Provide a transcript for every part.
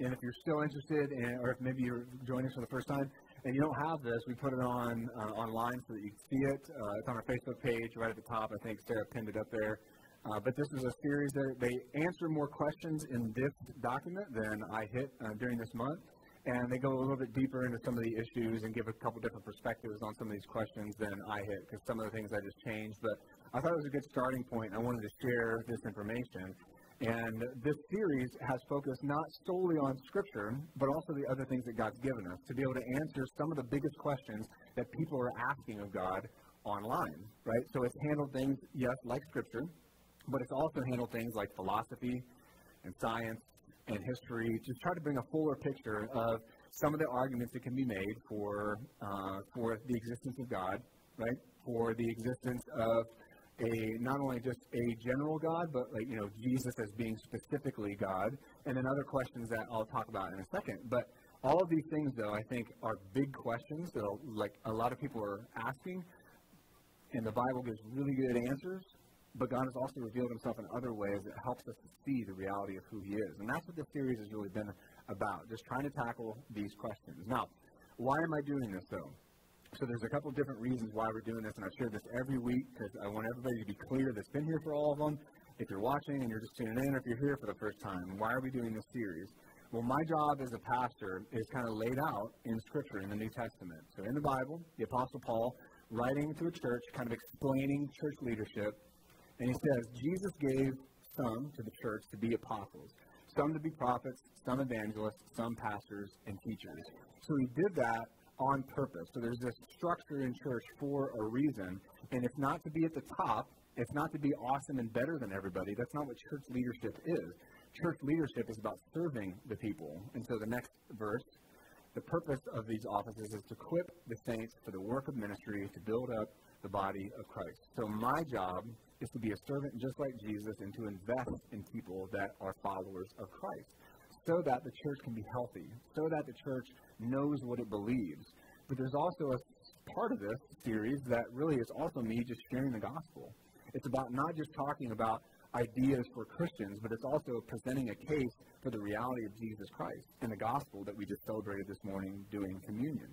And if you're still interested, in, or if maybe you're joining us for the first time and you don't have this, we put it on uh, online so that you can see it. Uh, it's on our Facebook page right at the top. I think Sarah pinned it up there. Uh, but this is a series that they answer more questions in this document than I hit uh, during this month. And they go a little bit deeper into some of the issues and give a couple different perspectives on some of these questions than I hit because some of the things I just changed. But I thought it was a good starting point. I wanted to share this information. And this series has focused not solely on Scripture, but also the other things that God's given us to be able to answer some of the biggest questions that people are asking of God online, right? So it's handled things, yes, like Scripture, but it's also handled things like philosophy and science and history to try to bring a fuller picture of some of the arguments that can be made for, uh, for the existence of God, right? For the existence of a not only just a general God, but like you know Jesus as being specifically God, and then other questions that I'll talk about in a second. But all of these things, though, I think are big questions that like a lot of people are asking, and the Bible gives really good answers. But God has also revealed Himself in other ways that helps us to see the reality of who He is, and that's what this series has really been about, just trying to tackle these questions. Now, why am I doing this though? So there's a couple different reasons why we're doing this, and I share this every week because I want everybody to be clear that's been here for all of them. If you're watching and you're just tuning in, or if you're here for the first time, why are we doing this series? Well, my job as a pastor is kind of laid out in Scripture in the New Testament. So in the Bible, the Apostle Paul writing to a church, kind of explaining church leadership, and he says Jesus gave some to the church to be apostles, some to be prophets, some evangelists, some pastors and teachers. So he did that on purpose. So there's this structure in church for a reason, and it's not to be at the top. It's not to be awesome and better than everybody. That's not what church leadership is. Church leadership is about serving the people. And so the next verse, the purpose of these offices is to equip the saints for the work of ministry to build up the body of Christ. So my job is to be a servant just like Jesus and to invest in people that are followers of Christ so that the church can be healthy, so that the church knows what it believes. But there's also a part of this series that really is also me just sharing the gospel. It's about not just talking about ideas for Christians, but it's also presenting a case for the reality of Jesus Christ and the gospel that we just celebrated this morning doing communion.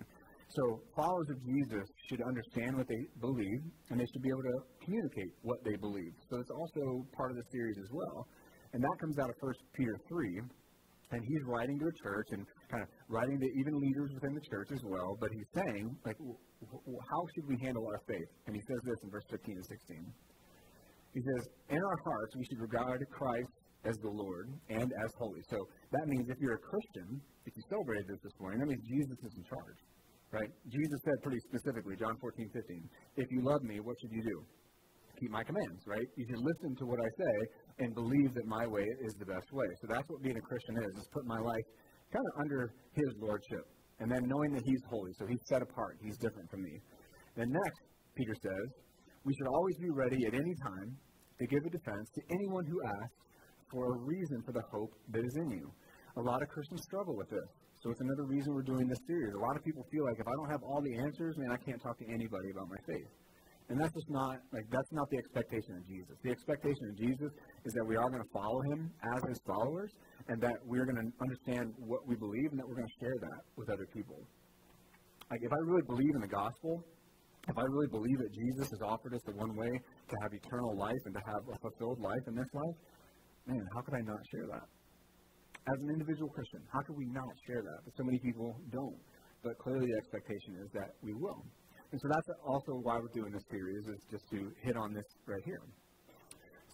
So followers of Jesus should understand what they believe, and they should be able to communicate what they believe. So it's also part of the series as well. And that comes out of 1 Peter 3, and he's writing to a church and kind of writing to even leaders within the church as well. But he's saying, like, how should we handle our faith? And he says this in verse 15 and 16. He says, In our hearts, we should regard Christ as the Lord and as holy. So that means if you're a Christian, if you celebrated this this morning, that means Jesus is in charge, right? Jesus said pretty specifically, John 14, 15, if you love me, what should you do? Keep my commands, right? You can listen to what I say and believe that my way is the best way. So that's what being a Christian is, is put my life kind of under his lordship. And then knowing that he's holy, so he's set apart, he's different from me. Then next, Peter says, we should always be ready at any time to give a defense to anyone who asks for a reason for the hope that is in you. A lot of Christians struggle with this. So it's another reason we're doing this series. A lot of people feel like if I don't have all the answers, man, I can't talk to anybody about my faith. And that's just not like that's not the expectation of Jesus. The expectation of Jesus is that we are going to follow him as his followers and that we're going to understand what we believe and that we're going to share that with other people. Like if I really believe in the gospel, if I really believe that Jesus has offered us the one way to have eternal life and to have a fulfilled life in this life, man, how could I not share that? As an individual Christian, how could we not share that? But so many people don't. But clearly the expectation is that we will. And so that's also why we're doing this series, is just to hit on this right here.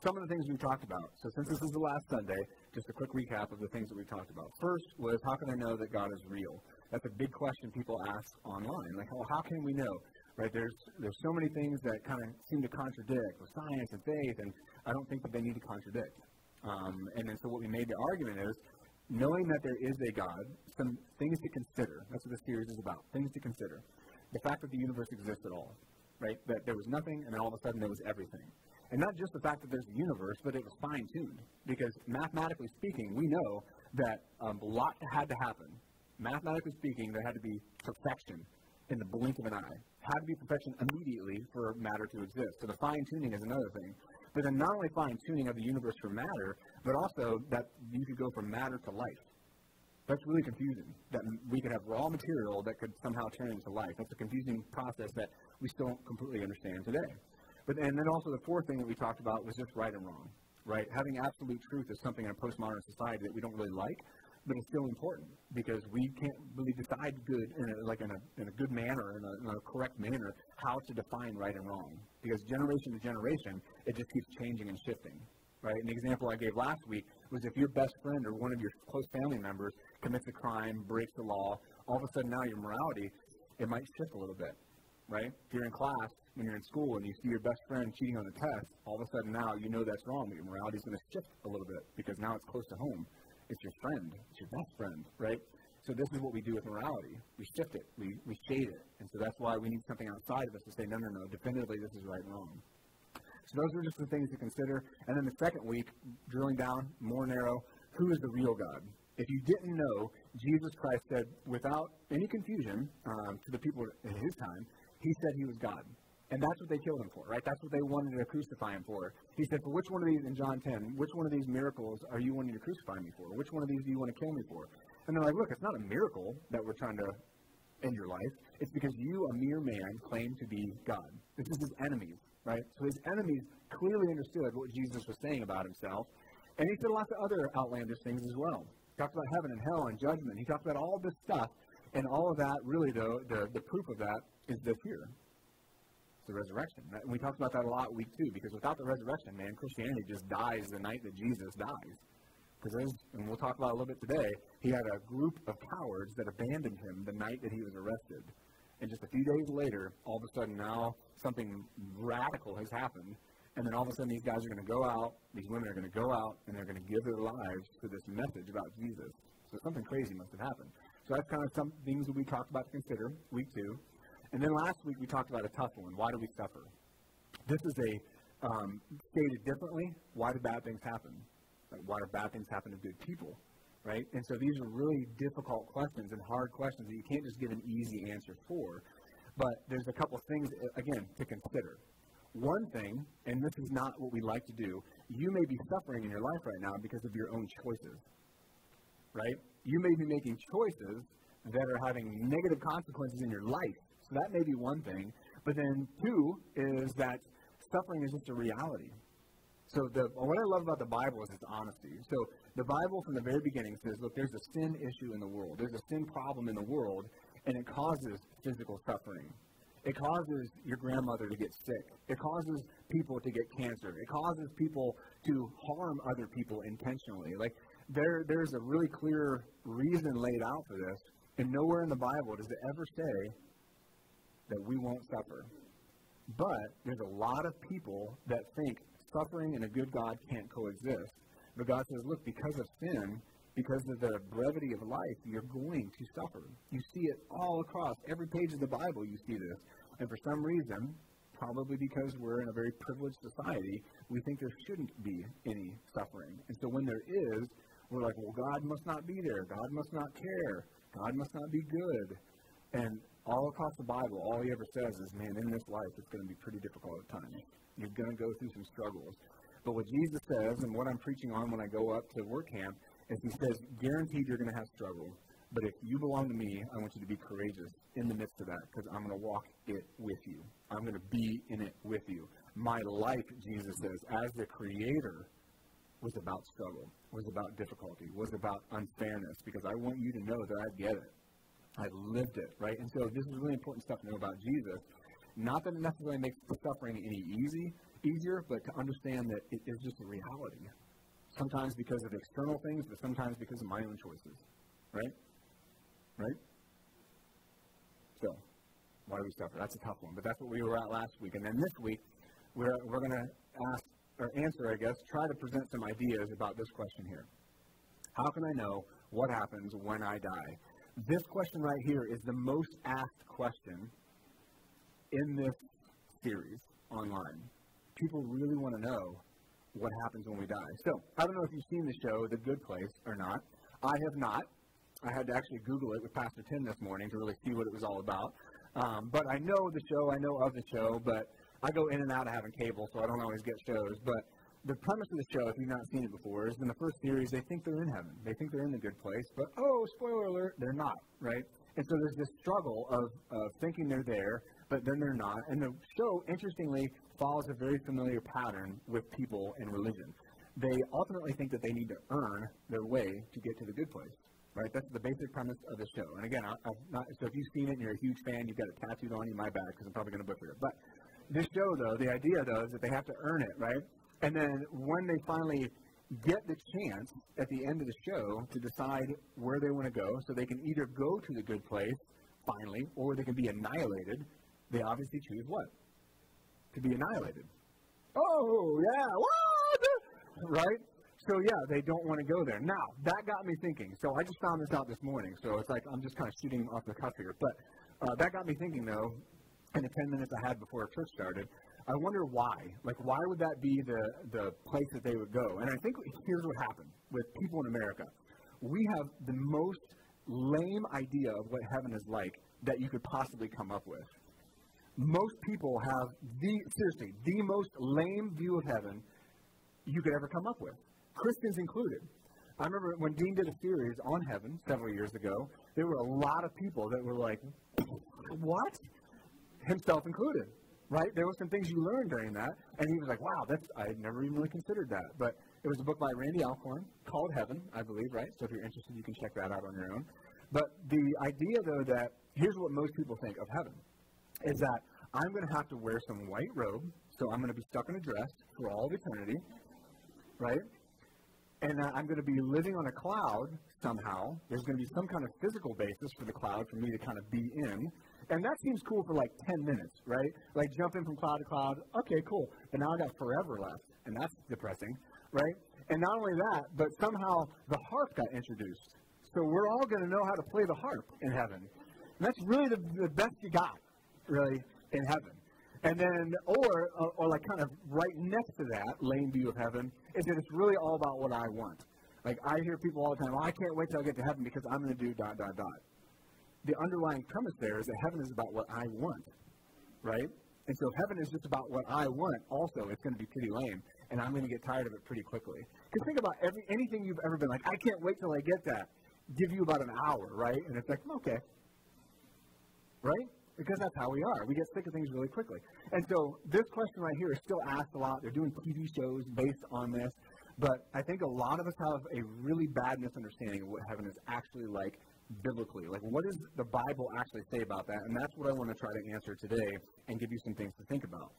Some of the things we talked about. So since this is the last Sunday, just a quick recap of the things that we talked about. First was how can I know that God is real? That's a big question people ask online. Like, well, how can we know? Right? There's there's so many things that kind of seem to contradict with science and faith, and I don't think that they need to contradict. Um, and then so what we made the argument is knowing that there is a God, some things to consider. That's what this series is about. Things to consider. The fact that the universe exists at all, right? That there was nothing, and then all of a sudden there was everything. And not just the fact that there's a universe, but it was fine tuned. Because mathematically speaking, we know that um, a lot had to happen. Mathematically speaking, there had to be perfection in the blink of an eye. Had to be perfection immediately for matter to exist. So the fine tuning is another thing. But then not only fine tuning of the universe for matter, but also that you could go from matter to life. That's really confusing. That we could have raw material that could somehow turn into life. That's a confusing process that we still don't completely understand today. But and then also the fourth thing that we talked about was just right and wrong. Right? Having absolute truth is something in a postmodern society that we don't really like, but it's still important because we can't really decide good in a, like in a, in a good manner, in a, in a correct manner, how to define right and wrong. Because generation to generation, it just keeps changing and shifting. Right? An example I gave last week was if your best friend or one of your close family members commits a crime, breaks the law, all of a sudden now your morality, it might shift a little bit right? If you're in class, when you're in school, and you see your best friend cheating on a test, all of a sudden now you know that's wrong, but your morality is going to shift a little bit because now it's close to home. It's your friend. It's your best friend, right? So this is what we do with morality. We shift it. We, we shade it. And so that's why we need something outside of us to say, no, no, no, definitively this is right and wrong. Those are just the things to consider. And then the second week, drilling down more narrow, who is the real God? If you didn't know, Jesus Christ said, without any confusion um, to the people in his time, he said he was God. And that's what they killed him for, right? That's what they wanted to crucify him for. He said, For which one of these, in John 10, which one of these miracles are you wanting to crucify me for? Which one of these do you want to kill me for? And they're like, Look, it's not a miracle that we're trying to end your life. It's because you, a mere man, claim to be God. This is his enemies, right? So his enemies clearly understood what Jesus was saying about himself. And he said lots of other outlandish things as well. He talked about heaven and hell and judgment. He talked about all this stuff. And all of that, really, the, the, the proof of that is this here. It's the resurrection. And we talked about that a lot week two, because without the resurrection, man, Christianity just dies the night that Jesus dies. Because, and we'll talk about a little bit today, he had a group of cowards that abandoned him the night that he was arrested. And just a few days later, all of a sudden now something radical has happened. And then all of a sudden these guys are going to go out, these women are going to go out, and they're going to give their lives to this message about Jesus. So something crazy must have happened. So that's kind of some things that we talked about to consider, week two. And then last week we talked about a tough one. Why do we suffer? This is a um, stated differently. Why do bad things happen? Like, why do bad things happen to good people? Right? And so these are really difficult questions and hard questions that you can't just give an easy answer for. But there's a couple things, uh, again, to consider. One thing, and this is not what we like to do, you may be suffering in your life right now because of your own choices. Right? You may be making choices that are having negative consequences in your life so that may be one thing. But then two is that suffering is just a reality. So the, what I love about the Bible is its honesty. So the Bible from the very beginning says, look, there's a sin issue in the world. There's a sin problem in the world, and it causes physical suffering. It causes your grandmother to get sick. It causes people to get cancer. It causes people to harm other people intentionally. Like there, there's a really clear reason laid out for this, and nowhere in the Bible does it ever say that we won't suffer. But there's a lot of people that think suffering and a good God can't coexist. But God says, look, because of sin, because of the brevity of life, you're going to suffer. You see it all across every page of the Bible, you see this. And for some reason, probably because we're in a very privileged society, we think there shouldn't be any suffering. And so when there is, we're like, well, God must not be there. God must not care. God must not be good. And all across the Bible, all he ever says is, man, in this life, it's going to be pretty difficult at times. You're going to go through some struggles. But what Jesus says, and what I'm preaching on when I go up to work camp, is he says, guaranteed you're going to have struggle. But if you belong to me, I want you to be courageous in the midst of that because I'm going to walk it with you. I'm going to be in it with you. My life, Jesus says, as the creator, was about struggle, was about difficulty, was about unfairness because I want you to know that I get it. I've lived it, right? And so this is really important stuff to know about Jesus. Not that it necessarily makes the suffering any easy, easier, but to understand that it is just a reality. Sometimes because of external things, but sometimes because of my own choices, right? Right? So, why do we suffer? That's a tough one, but that's what we were at last week. And then this week, we're, we're going to ask, or answer, I guess, try to present some ideas about this question here. How can I know what happens when I die? This question right here is the most asked question in this series online. People really want to know what happens when we die. So, I don't know if you've seen the show, The Good Place, or not. I have not. I had to actually Google it with Pastor Tim this morning to really see what it was all about. Um, but I know the show, I know of the show, but I go in and out of having cable, so I don't always get shows. But the premise of the show, if you've not seen it before, is in the first series, they think they're in heaven. They think they're in the good place, but oh, spoiler alert, they're not, right? And so there's this struggle of, of thinking they're there, but then they're not. And the show, interestingly, follows a very familiar pattern with people in religion. They ultimately think that they need to earn their way to get to the good place right? That's the basic premise of the show. And again, I, not, so if you've seen it and you're a huge fan, you've got it tattooed on you, my bad, because I'm probably going to butcher it. But this show, though, the idea, though, is that they have to earn it, right? And then when they finally get the chance at the end of the show to decide where they want to go, so they can either go to the good place, finally, or they can be annihilated, they obviously choose what? To be annihilated. Oh, yeah, what? Right? So yeah, they don't want to go there. Now that got me thinking. So I just found this out this morning. So it's like I'm just kind of shooting off the cuff here. But uh, that got me thinking though. In the 10 minutes I had before church started, I wonder why. Like, why would that be the the place that they would go? And I think here's what happened with people in America. We have the most lame idea of what heaven is like that you could possibly come up with. Most people have the seriously the most lame view of heaven you could ever come up with. Christians included. I remember when Dean did a series on heaven several years ago, there were a lot of people that were like, What? Himself included. Right? There were some things you learned during that. And he was like, Wow, that's I had never even really considered that. But it was a book by Randy Alcorn called Heaven, I believe, right? So if you're interested, you can check that out on your own. But the idea, though, that here's what most people think of heaven is that I'm going to have to wear some white robe, so I'm going to be stuck in a dress for all of eternity, right? and uh, I'm going to be living on a cloud somehow. There's going to be some kind of physical basis for the cloud for me to kind of be in. And that seems cool for like 10 minutes, right? Like jumping from cloud to cloud. Okay, cool. But now I got forever left, and that's depressing, right? And not only that, but somehow the harp got introduced. So we're all going to know how to play the harp in heaven. And that's really the, the best you got, really, in heaven. And then, or, or, like kind of right next to that, lame view of heaven, is that it's really all about what I want. Like I hear people all the time, well, I can't wait till I get to heaven because I'm going to do dot, dot, dot. The underlying premise there is that heaven is about what I want, right? And so heaven is just about what I want, also, it's going to be pretty lame, and I'm going to get tired of it pretty quickly. Because think about every anything you've ever been like, I can't wait till I get that. Give you about an hour, right? And it's like, okay, right? Because that's how we are. We get sick of things really quickly. And so this question right here is still asked a lot. They're doing TV shows based on this. But I think a lot of us have a really bad misunderstanding of what heaven is actually like biblically. Like, what does the Bible actually say about that? And that's what I want to try to answer today and give you some things to think about.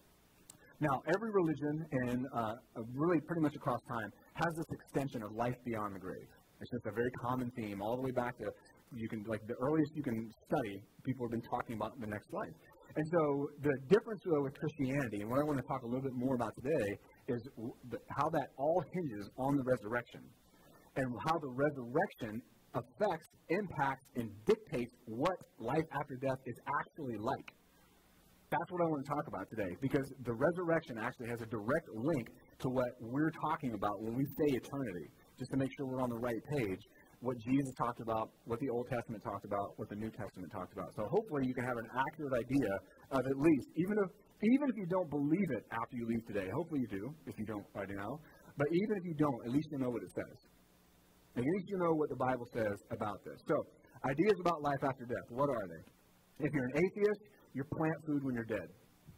Now, every religion, and uh, really pretty much across time, has this extension of life beyond the grave. It's just a very common theme all the way back to you can like the earliest you can study, people have been talking about the next life. And so the difference though, with Christianity, and what I want to talk a little bit more about today, is how that all hinges on the resurrection, and how the resurrection affects, impacts, and dictates what life after death is actually like. That's what I want to talk about today, because the resurrection actually has a direct link to what we're talking about when we say eternity, just to make sure we're on the right page what Jesus talked about, what the Old Testament talked about, what the New Testament talked about. So hopefully you can have an accurate idea of at least, even if even if you don't believe it after you leave today, hopefully you do, if you don't right now. But even if you don't, at least you know what it says. At least you know what the Bible says about this. So, ideas about life after death. What are they? If you're an atheist, you plant food when you're dead.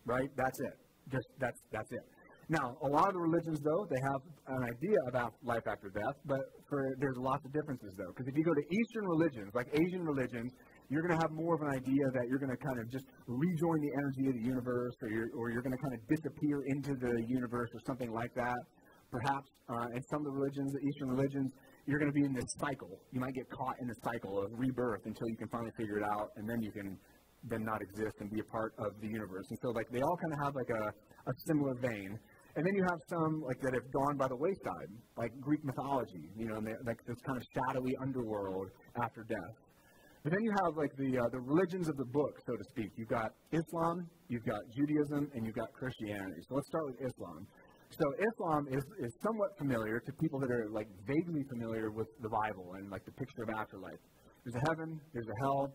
Right? That's it. Just that's that's it. Now, a lot of the religions, though, they have an idea about life after death, but for, there's lots of differences, though. Because if you go to Eastern religions, like Asian religions, you're going to have more of an idea that you're going to kind of just rejoin the energy of the universe, or you're, or you're going to kind of disappear into the universe, or something like that. Perhaps uh, in some of the religions, the Eastern religions, you're going to be in this cycle. You might get caught in the cycle of rebirth until you can finally figure it out, and then you can then not exist and be a part of the universe. And so, like, they all kind of have like a, a similar vein. And then you have some like that have gone by the wayside, like Greek mythology, you know, and like this kind of shadowy underworld after death. But then you have like the uh, the religions of the book, so to speak. You've got Islam, you've got Judaism, and you've got Christianity. So let's start with Islam. So Islam is, is somewhat familiar to people that are like vaguely familiar with the Bible and like the picture of afterlife. There's a heaven, there's a hell,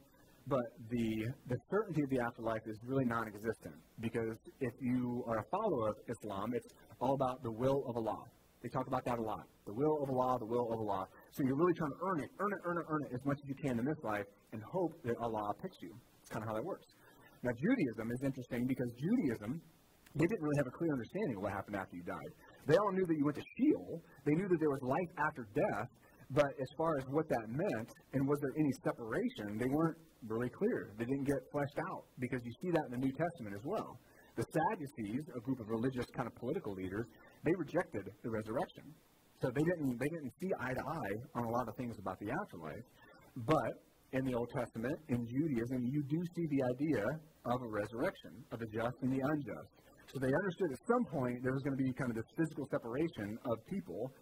but the the certainty of the afterlife is really non-existent because if you are a follower of Islam, it's all about the will of Allah. They talk about that a lot. The will of Allah, the will of Allah. So you're really trying to earn it, earn it, earn it, earn it as much as you can in this life and hope that Allah picks you. It's kind of how that works. Now, Judaism is interesting because Judaism, they didn't really have a clear understanding of what happened after you died. They all knew that you went to Sheol. They knew that there was life after death, but as far as what that meant and was there any separation, they weren't really clear. They didn't get fleshed out because you see that in the New Testament as well. The Sadducees, a group of religious kind of political leaders, they rejected the resurrection. So they didn't they didn't see eye to eye on a lot of things about the afterlife. But in the Old Testament, in Judaism, you do see the idea of a resurrection of the just and the unjust. So they understood at some point there was going to be kind of this physical separation of people.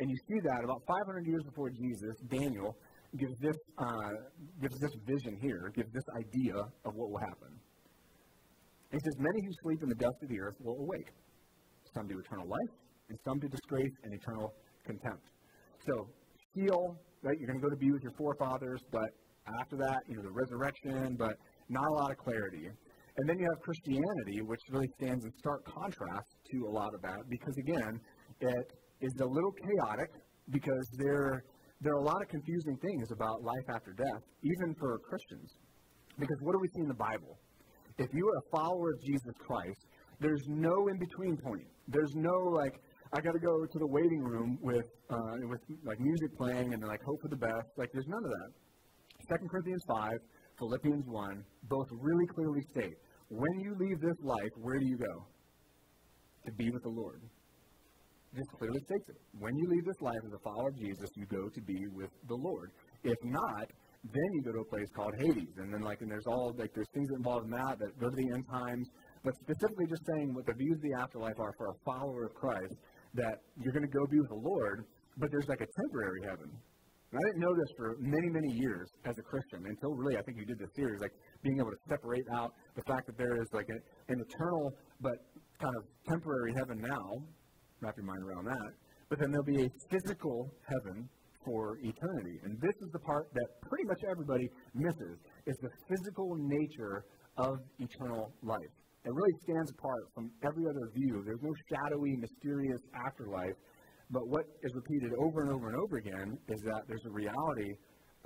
And you see that about 500 years before Jesus, Daniel gives this, uh, gives this vision here, gives this idea of what will happen. He says, Many who sleep in the dust of the earth will awake, some to eternal life, and some to disgrace and eternal contempt. So, Sheol, right? You're going to go to be with your forefathers, but after that, you know, the resurrection, but not a lot of clarity. And then you have Christianity, which really stands in stark contrast to a lot of that, because again, it is a little chaotic because there, there are a lot of confusing things about life after death, even for Christians. Because what do we see in the Bible? If you are a follower of Jesus Christ, there's no in between point. There's no like I got to go to the waiting room with uh, with like music playing and like hope for the best. Like there's none of that. Second Corinthians five, Philippians one, both really clearly state when you leave this life, where do you go? To be with the Lord. Just clearly states it. When you leave this life as a follower of Jesus, you go to be with the Lord. If not, then you go to a place called Hades, and then like, and there's all like there's things involved in that that go to the end times. But specifically, just saying what the views of the afterlife are for a follower of Christ, that you're going to go be with the Lord, but there's like a temporary heaven. And I didn't know this for many, many years as a Christian until really I think you did this series, like being able to separate out the fact that there is like a, an eternal but kind of temporary heaven now. Wrap your mind around that. But then there'll be a physical heaven for eternity. And this is the part that pretty much everybody misses, is the physical nature of eternal life. It really stands apart from every other view. There's no shadowy, mysterious afterlife. But what is repeated over and over and over again is that there's a reality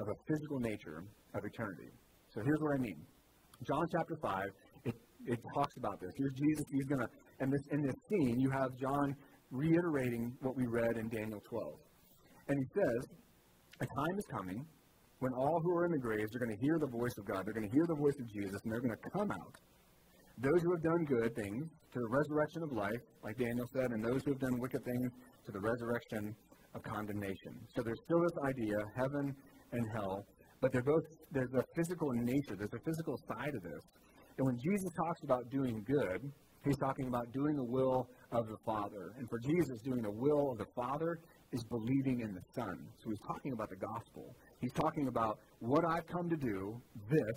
of a physical nature of eternity. So here's what I mean. John chapter 5, it, it talks about this. Here's Jesus. He's going to, and this, in this scene, you have John reiterating what we read in Daniel 12. And he says, A time is coming when all who are in the graves are going to hear the voice of God. They're going to hear the voice of Jesus, and they're going to come out. Those who have done good things to the resurrection of life, like Daniel said, and those who have done wicked things to the resurrection of condemnation. So there's still this idea, heaven and hell, but they're both, there's a physical nature, there's a physical side of this. And when Jesus talks about doing good, he's talking about doing the will of the Father. And for Jesus, doing the will of the Father is believing in the Son. So he's talking about the gospel. He's talking about what I've come to do, this,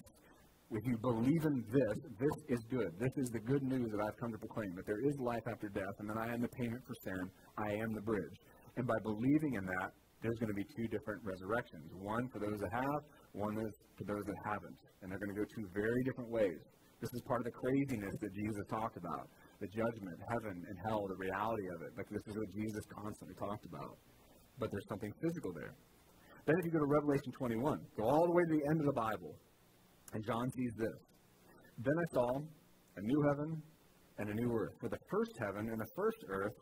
if you believe in this, this is good. This is the good news that I've come to proclaim, that there is life after death, and that I am the payment for sin. I am the bridge. And by believing in that, there's going to be two different resurrections. One for those that have, one is for those that haven't. And they're going to go two very different ways. This is part of the craziness that Jesus talked about. The judgment, heaven and hell, the reality of it. Like this is what Jesus constantly talked about. But there's something physical there. Then if you go to Revelation 21, go all the way to the end of the Bible, and John sees this. Then I saw a new heaven and a new earth. For the first heaven and the first earth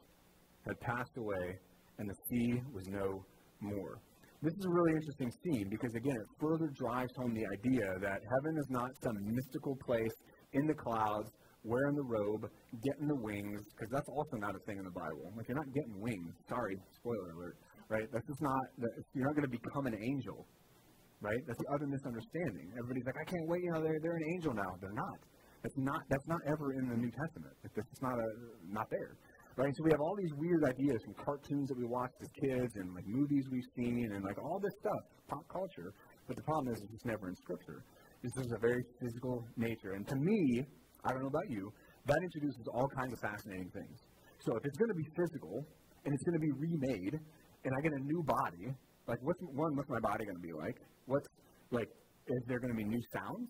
had passed away, and the sea was no more. This is a really interesting scene because, again, it further drives home the idea that heaven is not some mystical place in the clouds, wearing the robe, getting the wings, because that's also not a thing in the Bible. Like, you're not getting wings. Sorry, spoiler alert, right? That's just not, you're not going to become an angel right? That's the other misunderstanding. Everybody's like, I can't wait, you know, they're, they're an angel now. They're not. That's not, that's not ever in the New Testament. It's not, a, not there. Right? So we have all these weird ideas from cartoons that we watched as kids and like movies we've seen and like all this stuff, pop culture. But the problem is, it's never in Scripture. This is a very physical nature. And to me, I don't know about you, that introduces all kinds of fascinating things. So if it's going to be physical and it's going to be remade and I get a new body, like what's one, what's my body going to be like? What's like, is there going to be new sounds?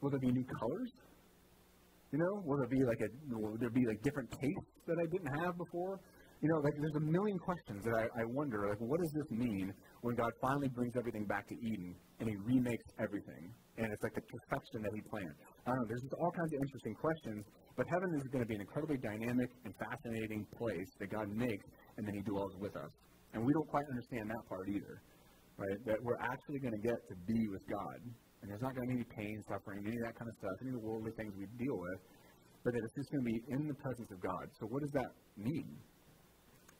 Will there be new colors? You know, will there be like a will there be like different tastes that I didn't have before? You know, like there's a million questions that I, I wonder, like, what does this mean when God finally brings everything back to Eden and He remakes everything, and it's like the perfection that He planned. I don't know. There's just all kinds of interesting questions, but heaven is going to be an incredibly dynamic and fascinating place that God makes, and then He dwells with us. And we don't quite understand that part either, right? That we're actually going to get to be with God and there's not going to be any pain, suffering, any of that kind of stuff, any of the worldly things we deal with, but that it's just going to be in the presence of God. So what does that mean?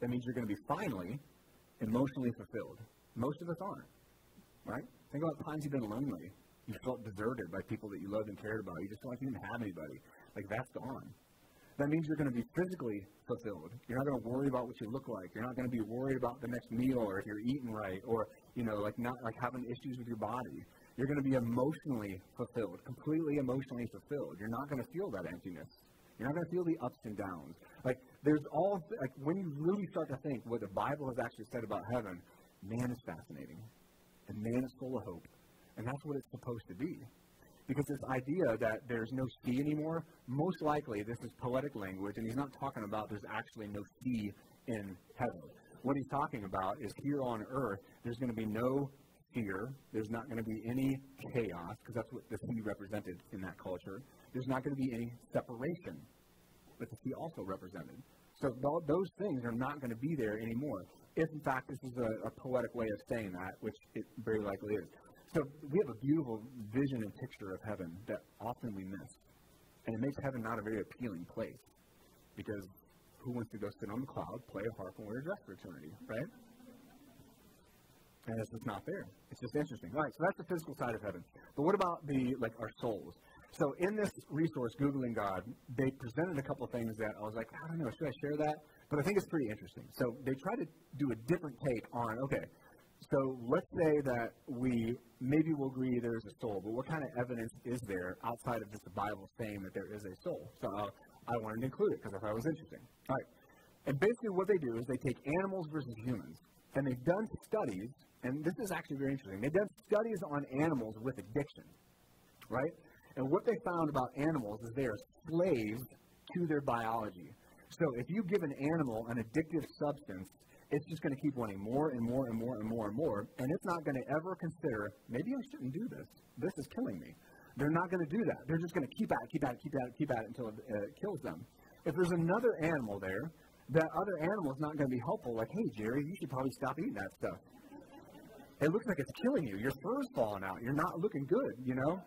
That means you're going to be finally emotionally fulfilled. Most of us aren't, right? Think about times you've been lonely. You felt deserted by people that you loved and cared about. You just felt like you didn't have anybody. Like that's gone. That means you're going to be physically fulfilled. You're not going to worry about what you look like. You're not going to be worried about the next meal or if you're eating right or, you know, like not like having issues with your body. You're going to be emotionally fulfilled, completely emotionally fulfilled. You're not going to feel that emptiness. You're not going to feel the ups and downs. Like there's all like when you really start to think what the Bible has actually said about heaven, man is fascinating, and man is full of hope, and that's what it's supposed to be. Because this idea that there's no sea anymore, most likely this is poetic language, and he's not talking about there's actually no sea in heaven. What he's talking about is here on earth, there's going to be no fear. There's not going to be any chaos, because that's what the sea represented in that culture. There's not going to be any separation that the sea also represented. So th- those things are not going to be there anymore. If, in fact, this is a, a poetic way of saying that, which it very likely is. So we have a beautiful vision and picture of heaven that often we miss. And it makes heaven not a very appealing place. Because who wants to go sit on the cloud, play a harp, and wear a dress for eternity, right? And it's just not there. It's just interesting. All right, so that's the physical side of heaven. But what about the like our souls? So in this resource, Googling God, they presented a couple of things that I was like, I don't know, should I share that? But I think it's pretty interesting. So they try to do a different take on, okay, so let's say that we maybe we'll agree there's a soul, but what kind of evidence is there outside of just the Bible saying that there is a soul? So uh, I wanted to include it because I thought it was interesting. All right. And basically what they do is they take animals versus humans, and they've done studies and this is actually very interesting. They've done studies on animals with addiction, right? And what they found about animals is they are slaves to their biology. So if you give an animal an addictive substance, it's just going to keep wanting more and more and more and more and more, and it's not going to ever consider, maybe I shouldn't do this. This is killing me. They're not going to do that. They're just going to keep at it, keep at it, keep at it, keep at it until it uh, kills them. If there's another animal there, that other animal is not going to be helpful, like, hey, Jerry, you should probably stop eating that stuff. It looks like it's killing you. Your fur's falling out. You're not looking good, you know?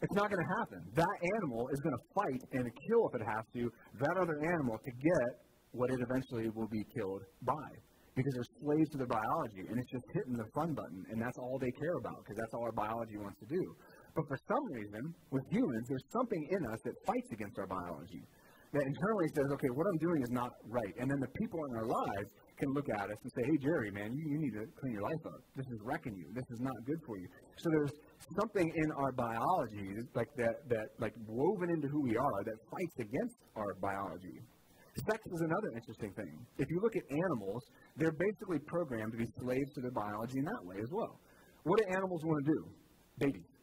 It's not going to happen. That animal is going to fight and kill if it has to that other animal to get what it eventually will be killed by. Because they're slaves to their biology, and it's just hitting the fun button, and that's all they care about, because that's all our biology wants to do. But for some reason, with humans, there's something in us that fights against our biology. That internally says, okay, what I'm doing is not right. And then the people in our lives can look at us and say, hey, Jerry, man, you, you need to clean your life up. This is wrecking you. This is not good for you. So there's something in our biology like that, that like woven into who we are that fights against our biology. Sex is another interesting thing. If you look at animals, they're basically programmed to be slaves to their biology in that way as well. What do animals want to do? Babies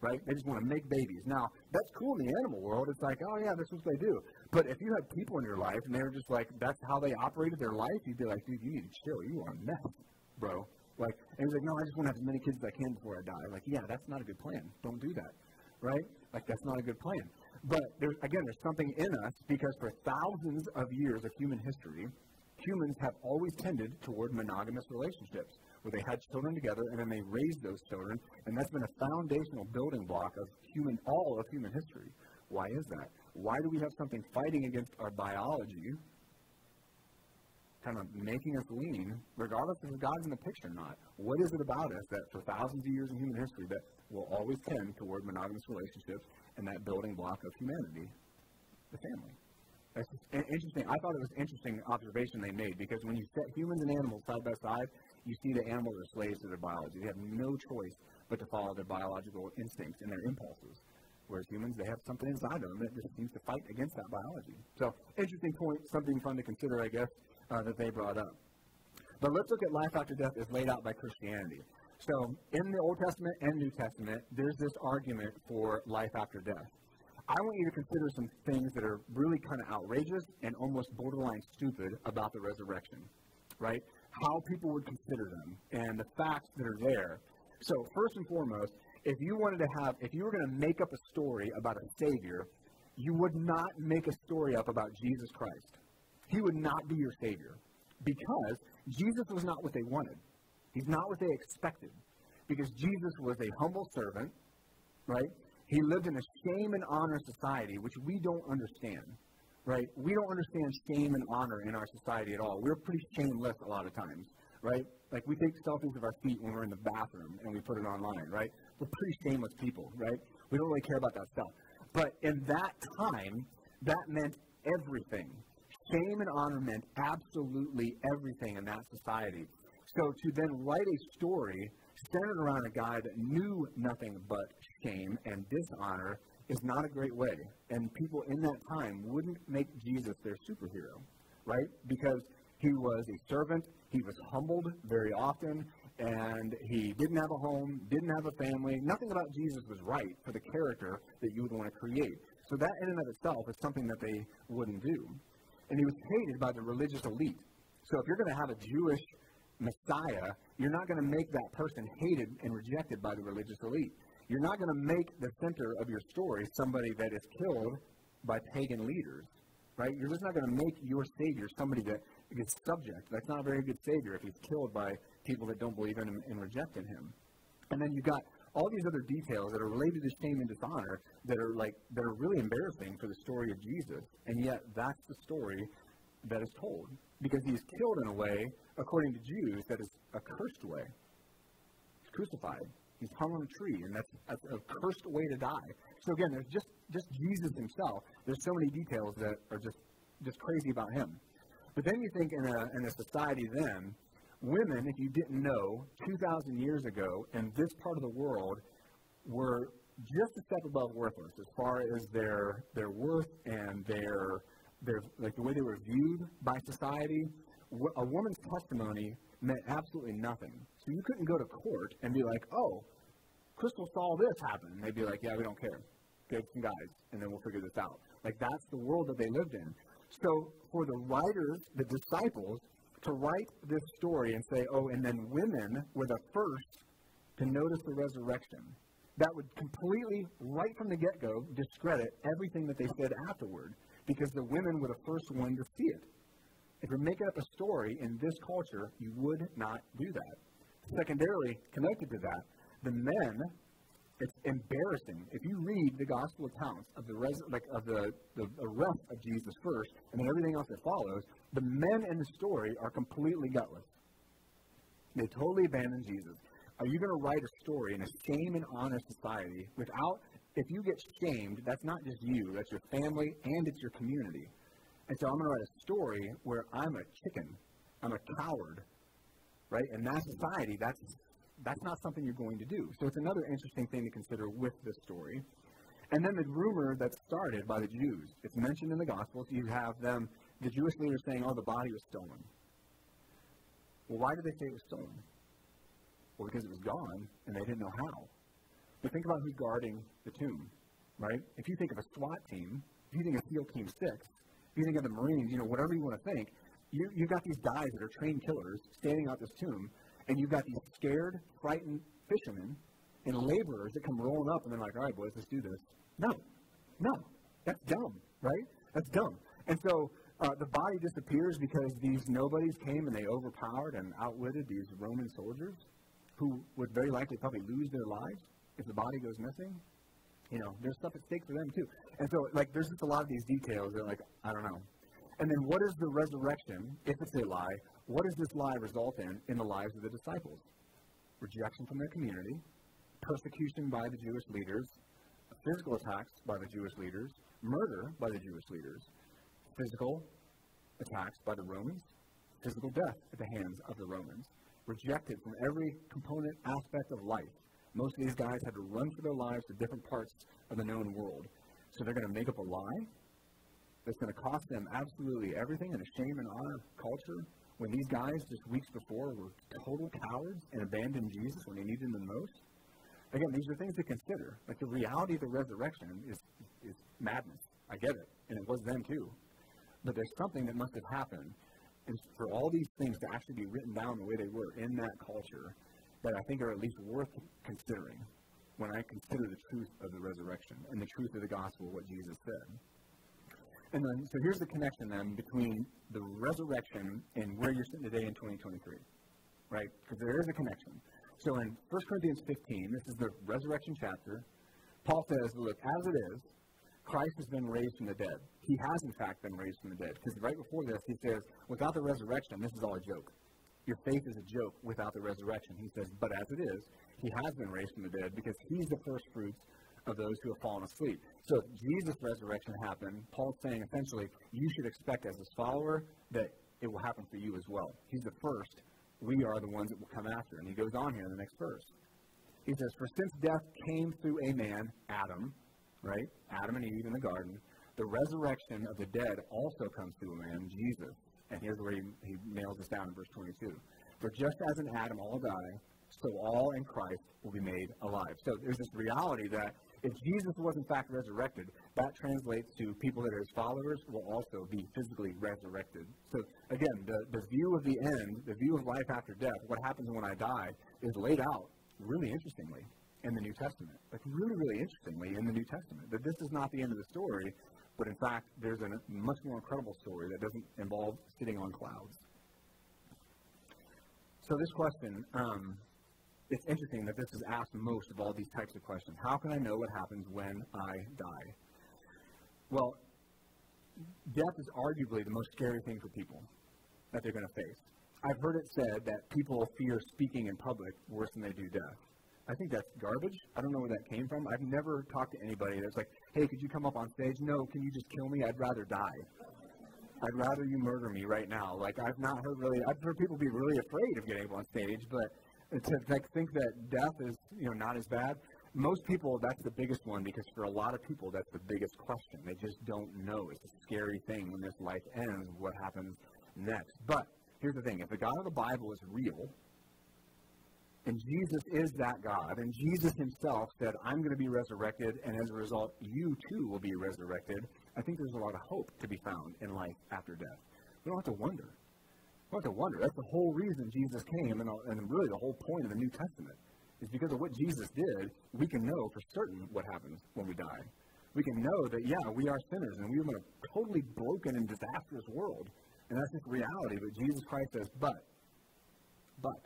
right? They just want to make babies. Now, that's cool in the animal world. It's like, oh, yeah, that's what they do. But if you had people in your life and they were just like, that's how they operated their life, you'd be like, dude, you need to chill. You are a mess, bro. Like, and he's like, no, I just want to have as many kids as I can before I die. Like, yeah, that's not a good plan. Don't do that, right? Like, that's not a good plan. But there's, again, there's something in us because for thousands of years of human history, humans have always tended toward monogamous relationships where they had children together and then they raised those children, and that's been a foundational building block of human all of human history. Why is that? Why do we have something fighting against our biology, kind of making us lean, regardless if God's in the picture or not? What is it about us that for thousands of years in human history that will always tend toward monogamous relationships and that building block of humanity, the family? Interesting. I thought it was an interesting observation they made because when you set humans and animals side by side, you see the animals are slaves to their biology. They have no choice but to follow their biological instincts and their impulses. Whereas humans, they have something inside of them that just seems to fight against that biology. So, interesting point, something fun to consider, I guess, uh, that they brought up. But let's look at life after death as laid out by Christianity. So, in the Old Testament and New Testament, there's this argument for life after death. I want you to consider some things that are really kind of outrageous and almost borderline stupid about the resurrection, right? How people would consider them and the facts that are there. So, first and foremost, if you wanted to have, if you were going to make up a story about a Savior, you would not make a story up about Jesus Christ. He would not be your Savior because Jesus was not what they wanted. He's not what they expected because Jesus was a humble servant, right? He lived in a shame and honor society, which we don't understand, right? We don't understand shame and honor in our society at all. We're pretty shameless a lot of times, right? Like we take selfies of our feet when we're in the bathroom and we put it online, right? We're pretty shameless people, right? We don't really care about that stuff. But in that time, that meant everything. Shame and honor meant absolutely everything in that society. So to then write a story centered around a guy that knew nothing but shame and dishonor is not a great way. And people in that time wouldn't make Jesus their superhero, right? Because he was a servant, he was humbled very often, and he didn't have a home, didn't have a family. Nothing about Jesus was right for the character that you would want to create. So that in and of itself is something that they wouldn't do. And he was hated by the religious elite. So if you're going to have a Jewish Messiah, you're not going to make that person hated and rejected by the religious elite. You're not going to make the center of your story somebody that is killed by pagan leaders, right? You're just not going to make your Savior somebody that is subject. That's not a very good Savior if he's killed by people that don't believe in him and reject in him. And then you've got all these other details that are related to shame and dishonor that are like that are really embarrassing for the story of Jesus, and yet that's the story that is told because he's killed in a way, according to Jews, that is a cursed way. He's crucified. He's hung on a tree, and that's, a cursed way to die. So again, there's just just Jesus himself. There's so many details that are just just crazy about him. But then you think in a in a society then women, if you didn't know, 2,000 years ago in this part of the world were just a step above worthless as far as their their worth and their their like the way they were viewed by society. A woman's testimony meant absolutely nothing. So you couldn't go to court and be like, "Oh, Crystal saw this happen." And they'd be like, "Yeah, we don't care. Get some guys, and then we'll figure this out." Like that's the world that they lived in. So for the writers, the disciples, to write this story and say, oh, and then women were the first to notice the resurrection. That would completely, right from the get go, discredit everything that they said afterward because the women were the first one to see it. If you're making up a story in this culture, you would not do that. Secondarily, connected to that, the men it's embarrassing. If you read the gospel accounts of the res- like of the, the arrest of Jesus first, and then everything else that follows, the men in the story are completely gutless. They totally abandon Jesus. Are you going to write a story in a shame and honor society without, if you get shamed, that's not just you, that's your family and it's your community. And so I'm going to write a story where I'm a chicken, I'm a coward, right? In that society, that's that's not something you're going to do. So it's another interesting thing to consider with this story. And then the rumor that's started by the Jews. It's mentioned in the Gospels. You have them, the Jewish leaders saying, oh, the body was stolen. Well, why did they say it was stolen? Well, because it was gone and they didn't know how. But think about who's guarding the tomb, right? If you think of a SWAT team, if you think of SEAL Team 6, if you think of the Marines, you know, whatever you want to think, you, you've got these guys that are trained killers standing out this tomb and you've got these scared, frightened fishermen and laborers that come rolling up and they're like, all right, boys, let's do this. No, no, that's dumb, right? That's dumb. And so uh, the body disappears because these nobodies came and they overpowered and outwitted these Roman soldiers who would very likely probably lose their lives if the body goes missing. You know, there's stuff at stake for them too. And so, like, there's just a lot of these details that, like, I don't know. And then what is the resurrection, if it's a lie, what does this lie result in in the lives of the disciples? Rejection from their community, persecution by the Jewish leaders, physical attacks by the Jewish leaders, murder by the Jewish leaders, physical attacks by the Romans, physical death at the hands of the Romans, rejected from every component aspect of life. Most of these guys had to run for their lives to different parts of the known world. So they're going to make up a lie that's going to cost them absolutely everything and a shame in our culture when these guys just weeks before were total cowards and abandoned Jesus when they needed him the most. Again, these are things to consider. Like the reality of the resurrection is, is madness. I get it. And it was them too. But there's something that must have happened. And for all these things to actually be written down the way they were in that culture, that I think are at least worth considering when I consider the truth of the resurrection and the truth of the gospel, what Jesus said. And then, so here's the connection then between the resurrection and where you're sitting today in 2023, right? Because there is a connection. So in 1 Corinthians 15, this is the resurrection chapter, Paul says, look, as it is, Christ has been raised from the dead. He has, in fact, been raised from the dead. Because right before this, he says, without the resurrection, this is all a joke. Your faith is a joke without the resurrection. He says, but as it is, he has been raised from the dead because he's the first fruits of those who have fallen asleep. So if Jesus' resurrection happened, Paul's saying essentially, you should expect as his follower that it will happen for you as well. He's the first. We are the ones that will come after. And he goes on here in the next verse. He says, For since death came through a man, Adam, right? Adam and Eve in the garden. The resurrection of the dead also comes through a man, Jesus. And here's where he, he nails this down in verse 22. For just as in Adam all die, so all in Christ will be made alive. So there's this reality that if Jesus was in fact resurrected, that translates to people that are his followers will also be physically resurrected. So again, the, the view of the end, the view of life after death, what happens when I die, is laid out really interestingly in the New Testament. Like really, really interestingly in the New Testament. That this is not the end of the story, but in fact, there's a much more incredible story that doesn't involve sitting on clouds. So this question, um, it's interesting that this is asked most of all these types of questions. How can I know what happens when I die? Well, death is arguably the most scary thing for people that they're going to face. I've heard it said that people fear speaking in public worse than they do death. I think that's garbage. I don't know where that came from. I've never talked to anybody that's like, hey, could you come up on stage? No, can you just kill me? I'd rather die. I'd rather you murder me right now. Like, I've not heard really, I've heard people be really afraid of getting up on stage, but to like, think that death is, you know, not as bad, most people, that's the biggest one because for a lot of people, that's the biggest question. They just don't know. It's a scary thing when this life ends, what happens next. But here's the thing if the God of the Bible is real, and Jesus is that God. And Jesus himself said, I'm going to be resurrected, and as a result, you too will be resurrected. I think there's a lot of hope to be found in life after death. We don't have to wonder. We don't have to wonder. That's the whole reason Jesus came, and, and really the whole point of the New Testament is because of what Jesus did, we can know for certain what happens when we die. We can know that, yeah, we are sinners, and we live in a totally broken and disastrous world. And that's just reality. But Jesus Christ says, but, but,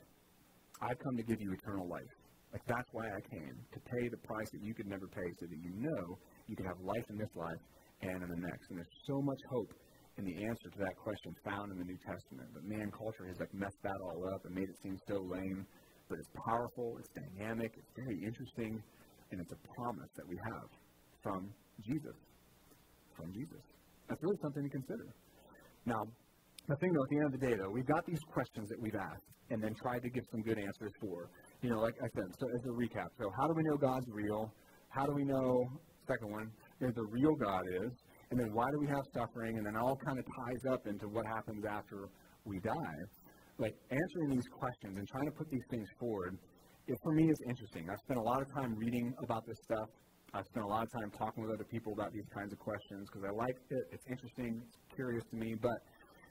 I've come to give you eternal life. Like that's why I came, to pay the price that you could never pay so that you know you can have life in this life and in the next. And there's so much hope in the answer to that question found in the New Testament. But man, culture has like messed that all up and made it seem so lame. But it's powerful, it's dynamic, it's very interesting, and it's a promise that we have from Jesus. From Jesus. That's really something to consider. Now, the thing though, at the end of the day though, we've got these questions that we've asked and then tried to give some good answers for. You know, like I said, so as a recap, so how do we know God's real? How do we know, second one, is the real God is? And then why do we have suffering? And then all kind of ties up into what happens after we die. Like answering these questions and trying to put these things forward, it for me is interesting. I've spent a lot of time reading about this stuff. I've spent a lot of time talking with other people about these kinds of questions because I like it. It's interesting. It's curious to me. But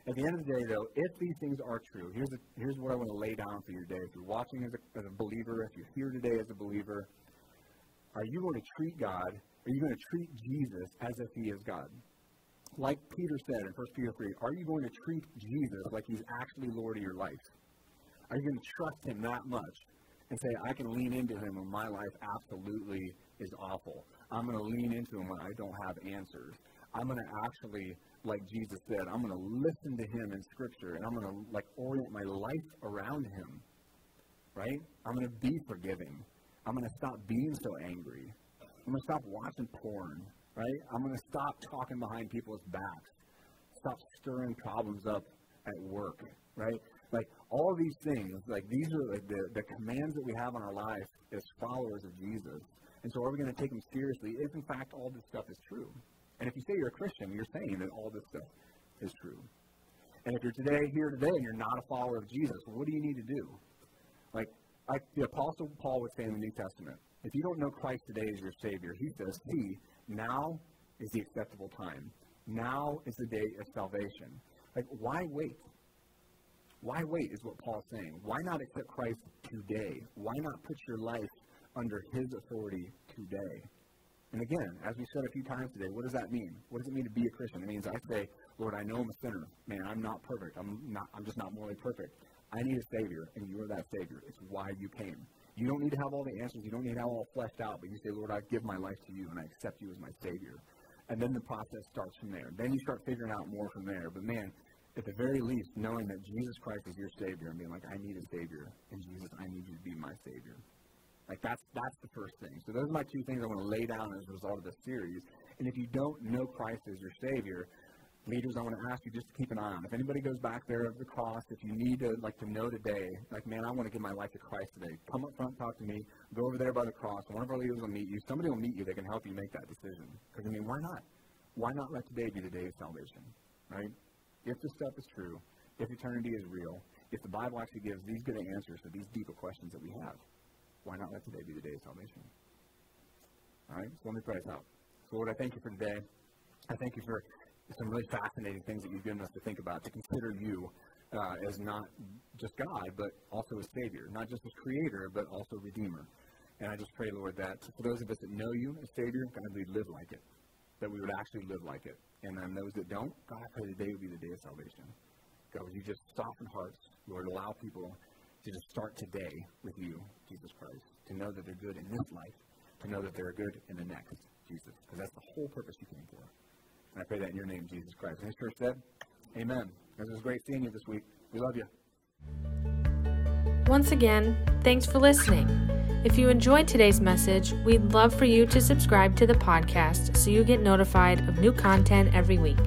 at the end of the day, though, if these things are true, here's, a, here's what I want to lay down for your day. If you're watching as a, as a believer, if you're here today as a believer, are you going to treat God, are you going to treat Jesus as if he is God? Like Peter said in 1 Peter 3, are you going to treat Jesus like he's actually Lord of your life? Are you going to trust him that much and say, I can lean into him when my life absolutely is awful? I'm going to lean into him when I don't have answers. I'm going to actually like Jesus said, I'm going to listen to him in Scripture, and I'm going to like orient my life around him. Right? I'm going to be forgiving. I'm going to stop being so angry. I'm going to stop watching porn. Right? I'm going to stop talking behind people's backs. stop stirring problems up at work, right? Like all these things, like these are like the, the commands that we have on our life as followers of Jesus. And so are we going to take them seriously if in fact all this stuff is true? And if you say you're a Christian, you're saying that all this stuff is true. And if you're today here today and you're not a follower of Jesus, what do you need to do? Like like the Apostle Paul would say in the New Testament, if you don't know Christ today as your Savior, he says, See, now is the acceptable time. Now is the day of salvation. Like, why wait? Why wait is what Paul's saying. Why not accept Christ today? Why not put your life under his authority today? And again, as we said a few times today, what does that mean? What does it mean to be a Christian? It means I say, Lord, I know I'm a sinner. Man, I'm not perfect. I'm not I'm just not morally perfect. I need a Savior, and you are that Savior. It's why you came. You don't need to have all the answers. You don't need to have all fleshed out, but you say, Lord, I give my life to you, and I accept you as my Savior. And then the process starts from there. Then you start figuring out more from there. But man, at the very least, knowing that Jesus Christ is your Savior and being like, I need a Savior, and Jesus, I need you to be my Savior. Like that's that's the first thing. So those are my two things I want to lay down as a result of this series. And if you don't know Christ as your Savior, leaders, I want to ask you just to keep an eye on. If anybody goes back there of the cross, if you need to like to know today, like man, I want to give my life to Christ today. Come up front, talk to me. Go over there by the cross. One of our leaders will meet you. Somebody will meet you They can help you make that decision. Because I mean, why not? Why not let today be the day of salvation? Right? If this stuff is true, if eternity is real, if the Bible actually gives these good answers to these deeper questions that we have, why not let today be the day of salvation? All right, so let me pray us out. So, Lord, I thank you for today. I thank you for some really fascinating things that you've given us to think about, to consider you uh, as not just God, but also as Savior, not just as Creator, but also Redeemer. And I just pray, Lord, that for those of us that know you as Savior, God, we live like it, that we would actually live like it. And then those that don't, God, I pray today would be the day of salvation. God, would you just soften hearts, Lord, allow people to just start today with you, Jesus Christ, to know that they're good in this life, to know that they're good in the next, Jesus, because that's the whole purpose you came for. And I pray that in your name, Jesus Christ. And his church said, Amen. This was great seeing you this week. We love you. Once again, thanks for listening. If you enjoyed today's message, we'd love for you to subscribe to the podcast so you get notified of new content every week.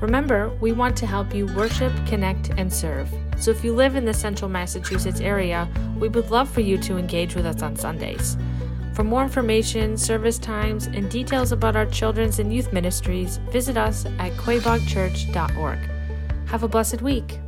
Remember, we want to help you worship, connect, and serve. So if you live in the central Massachusetts area, we would love for you to engage with us on Sundays. For more information, service times, and details about our children's and youth ministries, visit us at quaboagchurch.org. Have a blessed week.